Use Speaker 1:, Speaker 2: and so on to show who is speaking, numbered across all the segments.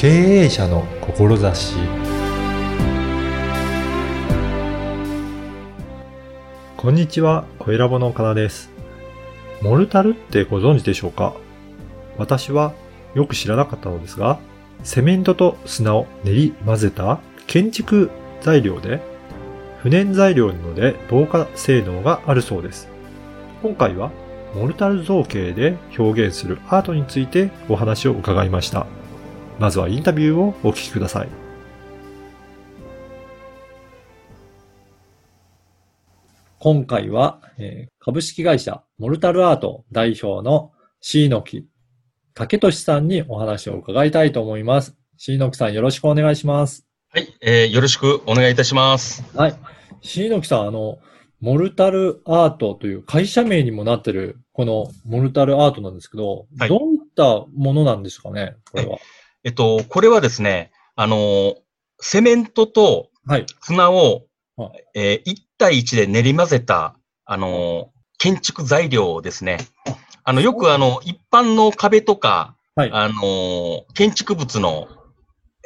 Speaker 1: 経営者の志こんにちは、小ラボの岡田です。モルタルってご存知でしょうか？私はよく知らなかったのですが、セメントと砂を練り混ぜた建築材料で、不燃材料なので防火性能があるそうです。今回はモルタル造形で表現するアートについてお話を伺いました。まずはインタビューをお聞きください。今回は、えー株式会社モルタルアート代表の椎野木武俊さんにお話を伺いたいと思います。椎野木さんよろしくお願いします。
Speaker 2: はい、えーよろしくお願いいたします。
Speaker 1: はい。椎野木さん、あの、モルタルアートという会社名にもなってる、このモルタルアートなんですけど、
Speaker 2: はい
Speaker 1: どういったものなんですかね、これは。
Speaker 2: えっと、これはですね、あのーセメントと
Speaker 1: はい。
Speaker 2: 砂を
Speaker 1: は、
Speaker 2: えー1対1で練り混ぜた、あのー建築材料ですね。あの、よくあの、一般の壁とか、
Speaker 1: はい。
Speaker 2: あのー建築物の、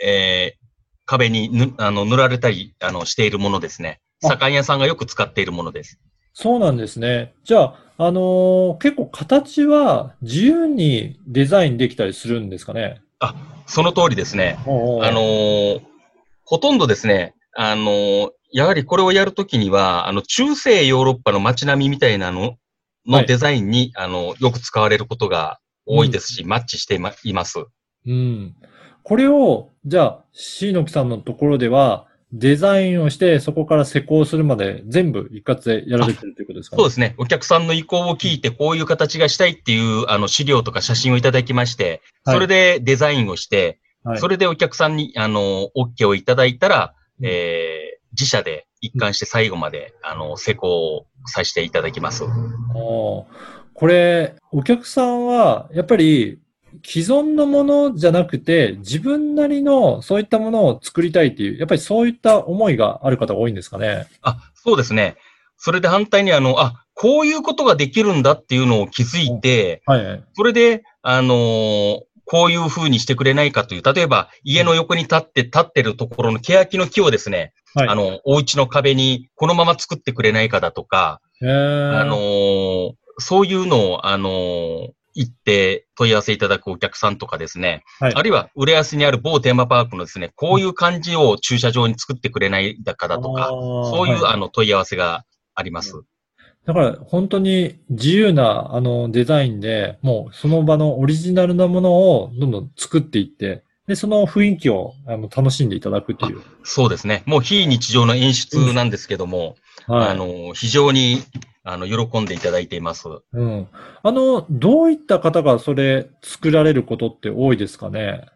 Speaker 2: えー壁にぬあの塗られたりあのしているものですね。
Speaker 1: あ
Speaker 2: 左官屋さんがよく使っているものです。
Speaker 1: そうなんですね。じゃあ、あのー結構形は自由にデザインできたりするんですかね？
Speaker 2: その通りですね。
Speaker 1: おうおう
Speaker 2: あのーほとんどですね、あのーやはりこれをやるときには、あの、中世ヨーロッパの街並みみたいなの
Speaker 1: はい
Speaker 2: のデザインに、あの、よく使われることが多いですし、マッチしていまいます。
Speaker 1: うん。これを、じゃあ、椎野木さんのところでは、デザインをして、そこから施工するまで全部一括でやられてるということですかね。
Speaker 2: そうですね。お客さんの意向を聞いて、こういう形がしたいっていう、あの、資料とか写真をいただきまして、
Speaker 1: はい
Speaker 2: それでデザインをして、
Speaker 1: はい
Speaker 2: それでお客さんに、あの、OK をいただいたら、
Speaker 1: うん
Speaker 2: えー自社で一貫して最後まで、あの、施工をさせていただきます。
Speaker 1: これ、お客さんは、やっぱり、既存のものじゃなくて、自分なりのそういったものを作りたいっていう、やっぱりそういった思いがある方が多いんですかね？
Speaker 2: あ、そうですね。それで反対にあの、あ、こういうことができるんだっていうのを気づいて、
Speaker 1: はいはい。
Speaker 2: それで、あのーこういう風にしてくれないかという、例えば家の横に立って、立ってるところの欅の木をですね、
Speaker 1: はい。
Speaker 2: あの、お家の壁にこのまま作ってくれないかだとか、あのーそういうのを、あのー言って問い合わせいただくお客さんとかですね、
Speaker 1: はい
Speaker 2: あるいは浦安にある某テーマパークのですね、こういう感じを駐車場に作ってくれないかだとか、そういう、
Speaker 1: はい
Speaker 2: あの問い合わせがあります。
Speaker 1: だから本当に自由なあのデザインで、もうその場のオリジナルなものをどんどん作っていって、で、その雰囲気をあの楽しんでいただくという。
Speaker 2: そうですね。もう非日常の演出なんですけども、
Speaker 1: はい。
Speaker 2: あの、非常に、あの、喜んでいただいています。
Speaker 1: うん。あの、どういった方がそれ作られることって多いですかね？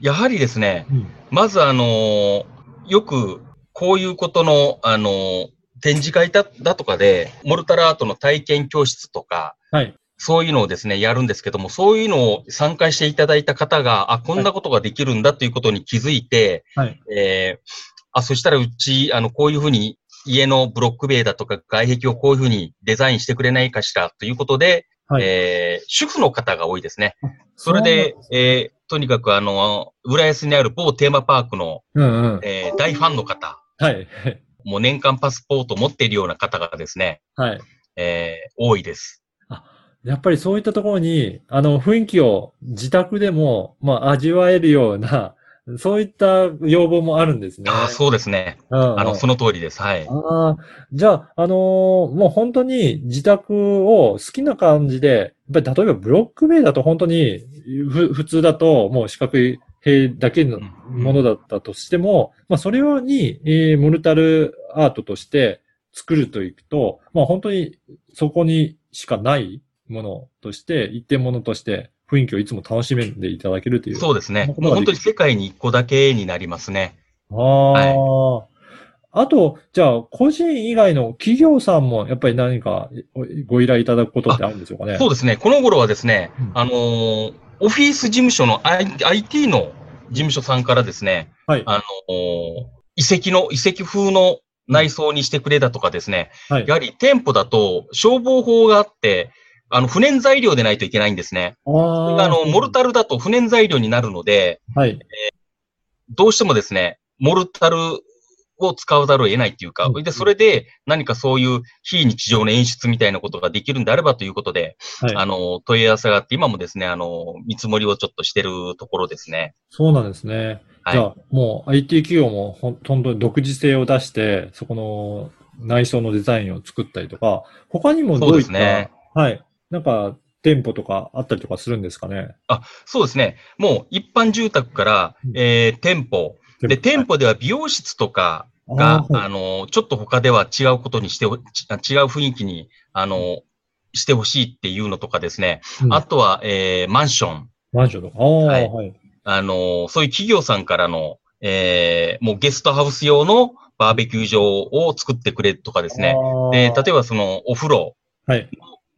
Speaker 2: やはりですね、
Speaker 1: うん。
Speaker 2: まずあの、よく、こういうことの、あの、展示会だだとかで、モルタルアートの体験教室とか、
Speaker 1: はい。
Speaker 2: そういうのをですね、やるんですけども、そういうのを参加していただいた方が、あ、こんなことができるんだということに気づいて、
Speaker 1: はい。
Speaker 2: えーあ、そしたらうち、あの、こういうふうに家のブロック塀だとか外壁をこういうふうにデザインしてくれないかしらということで、
Speaker 1: はい。
Speaker 2: えー主婦の方が多いですね。それで、えーとにかくあの、浦安にある某テーマパークの、
Speaker 1: うんうん。
Speaker 2: えー大ファンの方、
Speaker 1: はい。
Speaker 2: もう年間パスポートを持っているような方がですね、
Speaker 1: はい。
Speaker 2: えー多いです。
Speaker 1: やっぱりそういったところに、あの、雰囲気を自宅でも、まあ、味わえるような、そういった要望もあるんですね。
Speaker 2: あーそうですね。
Speaker 1: うんうん
Speaker 2: あの、その通りです。はい。
Speaker 1: ああ、じゃあ、あのーもう本当に自宅を好きな感じで、やっぱり例えばブロック塀だと本当に、ふ、普通だともう四角い塀だけのものだったとしても、まあそれ用に、えーモルタルアートとして作るといくと、まあ本当にそこにしかないものとして、一点ものとして雰囲気をいつも楽しんでいただけるという。
Speaker 2: そうですね。もう本当に世界に一個だけになりますね。
Speaker 1: ああ、あと、じゃあ、個人以外の企業さんも、やっぱり何かご依頼いただくことってあるんでしょうかね。
Speaker 2: そうですね。この頃はですね、
Speaker 1: うん
Speaker 2: あのーオフィス事務所の I- IT の事務所さんからですね、
Speaker 1: はい。
Speaker 2: あのー遺跡の、遺跡風の内装にしてくれだとかですね、
Speaker 1: はい。
Speaker 2: やはり店舗だと消防法があって、あの、不燃材料でないといけないんですね。
Speaker 1: あ
Speaker 2: の、モルタルだと不燃材料になるので、
Speaker 1: はい。
Speaker 2: どうしてもですね、モルタルを使わざるを得ないっていうか、
Speaker 1: うん
Speaker 2: で、それで何かそういう非日常の演出みたいなことができるんであればということで、
Speaker 1: はい。
Speaker 2: あの、問い合わせがあって、今もですね、あの、見積もりをちょっとしてるところですね。
Speaker 1: そうなんですね。
Speaker 2: はい
Speaker 1: じゃあ、もう IT 企業もほん本当に独自性を出して、そこの内装のデザインを作ったりとか、他にもどうい
Speaker 2: そう
Speaker 1: った、
Speaker 2: ですね
Speaker 1: はい。なんか、店舗とかあったりとかするんですかね？
Speaker 2: そうですね。もう一般住宅から
Speaker 1: うん、
Speaker 2: えー店舗。で、店舗では美容室とかが、あ,、
Speaker 1: あーはい
Speaker 2: の、ちょっと他では違うことにして違う雰囲気に、あの、してほしいっていうのとかですね。
Speaker 1: うん
Speaker 2: あとは、えーマンション。
Speaker 1: マンションとか。ああ、
Speaker 2: はい
Speaker 1: はい。
Speaker 2: あの、そういう企業さんからの、えーもうゲストハウス用のバーベキュー場を作ってくれとかですね。で、例えばそのお風呂、
Speaker 1: ば、はい。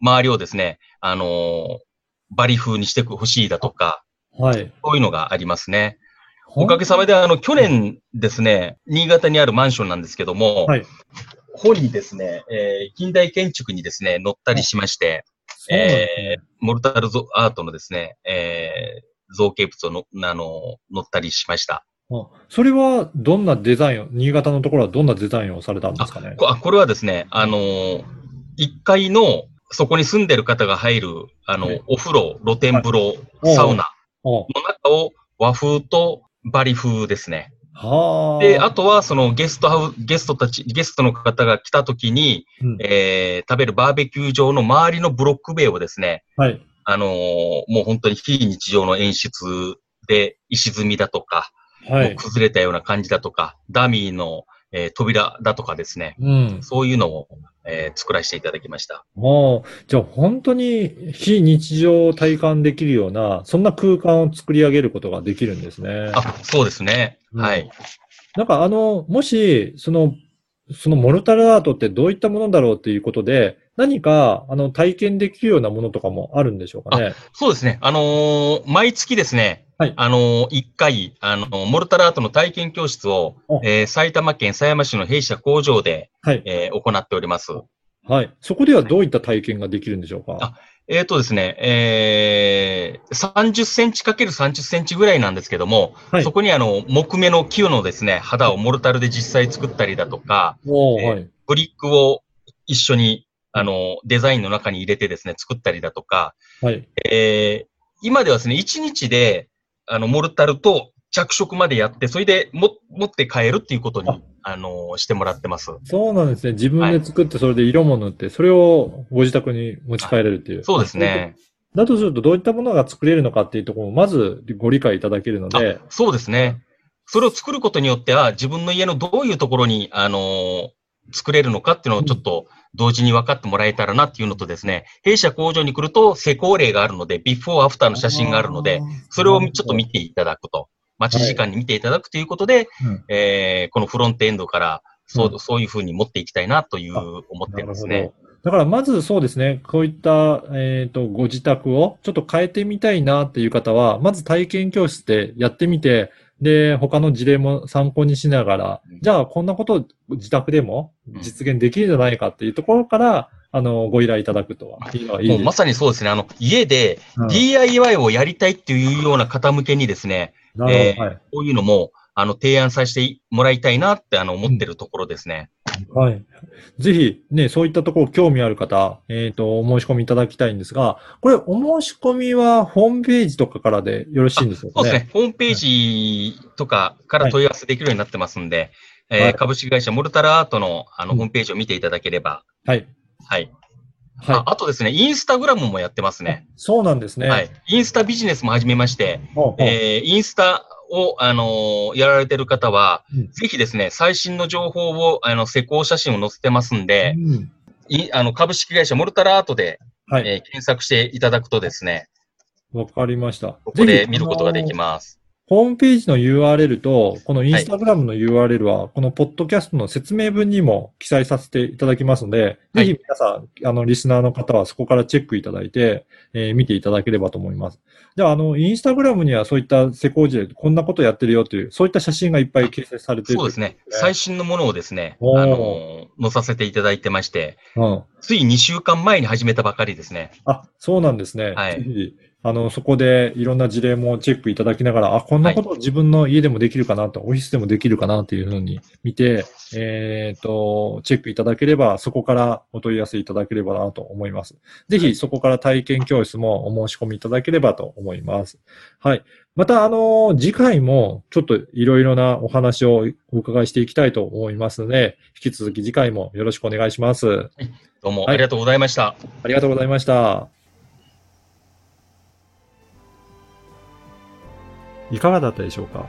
Speaker 2: 周りをですね、あのーバリ風にしてほしいだとか、
Speaker 1: はい。
Speaker 2: そういうのがありますね。おかげさまで、あの、去年ですね、新潟にあるマンションなんですけども、
Speaker 1: はい
Speaker 2: 本にですね、えー近代建築にですね、載ったりしまして、
Speaker 1: そうなんです
Speaker 2: えーモルタルゾアートのですね、えー造形物をの、あの、載ったりしました。
Speaker 1: あそれはどんなデザインを、新潟のところはどんなデザインをされたんですかね？
Speaker 2: こあこれはですね、あのー、1階の、そこに住んでる方が入る、あの、
Speaker 1: はい
Speaker 2: お風呂、露天風呂、
Speaker 1: はい
Speaker 2: サウナ
Speaker 1: お
Speaker 2: の中を和風とバリ風ですね。
Speaker 1: はあ。
Speaker 2: で、あとは、そのゲストハウ、ゲストたち、ゲストの方が来た時に、
Speaker 1: うん
Speaker 2: えー食べるバーベキュー場の周りのブロック塀をですね、
Speaker 1: はい。
Speaker 2: あのーもう本当に非日常の演出で、石積みだとか、
Speaker 1: はい。
Speaker 2: 崩れたような感じだとか、ダミーの、えー扉だとかですね、
Speaker 1: うん。
Speaker 2: そういうのを、えー作らせていただきました。
Speaker 1: もう、じゃあ本当に非日常を体感できるような、そんな空間を作り上げることができるんですね。
Speaker 2: あ、そうですね。
Speaker 1: うん
Speaker 2: はい。
Speaker 1: なんかあの、もし、その、そのモルタルアートってどういったものだろうっていうことで、何か、あの、体験できるようなものとかもあるんでしょうかね？
Speaker 2: そうですね。あのー毎月ですね、
Speaker 1: はい
Speaker 2: あのー、1回、あのーモルタルアートの体験教室を
Speaker 1: お、
Speaker 2: えー埼玉県狭山市の弊社工場で、
Speaker 1: はい。
Speaker 2: えー行っております。
Speaker 1: はい。そこではどういった体験ができるんでしょうか？
Speaker 2: あえっ、とですね、えー、30センチかける30センチぐらいなんですけども、
Speaker 1: はい
Speaker 2: そこにあの、木目の木のですね、肌をモルタルで実際作ったりだとか、えー
Speaker 1: おーはい。
Speaker 2: ブリックを一緒に、あの、デザインの中に入れてですね、作ったりだとか、
Speaker 1: はい。
Speaker 2: えー今ではですね、1日で、あの、モルタルと着色までやって、それでも、持って帰るっていうことに、
Speaker 1: あ
Speaker 2: あの、してもらってます。
Speaker 1: そうなんですね。自分で作って、それで色も塗って、それをご自宅に持ち帰れるっていう。
Speaker 2: そうですね。
Speaker 1: だとすると、どういったものが作れるのかっていうところを、まずご理解いただけるので、
Speaker 2: そうですね。それを作ることによっては、自分の家のどういうところに、あのー作れるのかっていうのをちょっと同時に分かってもらえたらなっていうのとですね、弊社工場に来ると施工例があるので、ビフォーアフターの写真があるので、それをちょっと見ていただくと。待ち時間に見ていただくということで、
Speaker 1: うん
Speaker 2: えーこのフロントエンドから、そうう、
Speaker 1: ん
Speaker 2: そういうふうに持っていきたいなという思ってますね。
Speaker 1: ど。だからまずそうですね、こういった、えっと、ご自宅をちょっと変えてみたいなっていう方は、まず体験教室でやってみて、で、他の事例も参考にしながら
Speaker 2: うん、
Speaker 1: じゃあこんなことを自宅でも実現できるんじゃないかっていうところから、あの、ご依頼いただくとは、いい
Speaker 2: まさにそうですね。あの、家で
Speaker 1: うん
Speaker 2: DIY をやりたいっていうような方向けにですね。こういうのも、あの、提案させてもらいたいなって、あの、思ってるところですね。
Speaker 1: はい。ぜひ、ね、そういったところ興味ある方、えっ、と、お申し込みいただきたいんですが、これ、お申し込みはホームページとかからでよろしいんでしょうかね。
Speaker 2: そうですね。ホームページとかから問い合わせできるようになってますんで、えー
Speaker 1: はい
Speaker 2: 株式会社モルタルアートのあの
Speaker 1: うん
Speaker 2: ホームページを見ていただければ、
Speaker 1: はい。
Speaker 2: はい。
Speaker 1: はい
Speaker 2: あ。あとですね、インスタグラムもやってますね。
Speaker 1: そうなんですね。
Speaker 2: はい。インスタビジネスも始めまして、
Speaker 1: ほうほう
Speaker 2: えーインスタを、あのーやられてる方は、
Speaker 1: うん
Speaker 2: ぜひですね、最新の情報を、あの、施工写真を載せてますんで、
Speaker 1: うん
Speaker 2: いあの、株式会社モルタルアートで、
Speaker 1: はい。
Speaker 2: えー検索していただくとですね、
Speaker 1: わかりました。
Speaker 2: ここで見ることができ
Speaker 1: す。
Speaker 2: ます。
Speaker 1: ホームページの URL と、このインスタグラムの URL は、このポッドキャストの説明文にも記載させていただきますので、
Speaker 2: はい
Speaker 1: ぜひ皆さん、あの、リスナーの方はそこからチェックいただいて、えー見ていただければと思います。では、あの、インスタグラムにはそういった施工時でこんなことやってるよという、そういった写真がいっぱい掲載されている
Speaker 2: そうですね。最新のものをですね、あの、載させていただいてまして、
Speaker 1: うん。
Speaker 2: つい2週間前に始めたばかりですね。
Speaker 1: あ、そうなんですね。
Speaker 2: はい
Speaker 1: あの、そこでいろんな事例もチェックいただきながら、あ、こんなこと自分の家でもできるかなと、オフィスでもできるかなというふうに見て、えっ、と、チェックいただければ、そこからお問い合わせいただければなと思います。ぜひ、そこから体験教室もお申し込みいただければと思います。はい。また、あの、次回もちょっといろいろなお話をお伺いしていきたいと思いますので、引き続き次回もよろしくお願いします。
Speaker 2: どうも
Speaker 1: はい
Speaker 2: ありがとうございました。
Speaker 1: ありがとうございました。いかがだったでしょうか？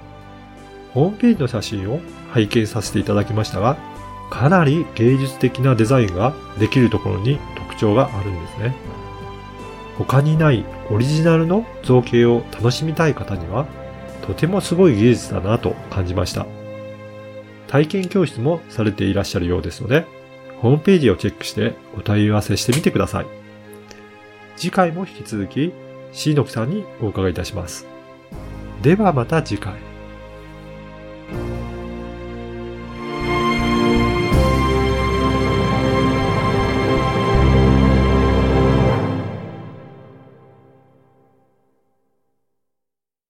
Speaker 1: ホームページの写真を拝見させていただきましたが、かなり芸術的なデザインができるところに特徴があるんですね。他にないオリジナルの造形を楽しみたい方には、とてもすごい技術だなと感じました。体験教室もされていらっしゃるようですので、ホームページをチェックしてお問い合わせしてみてください。次回も引き続き、シーノキさんにお伺いいたします。ではまた次回。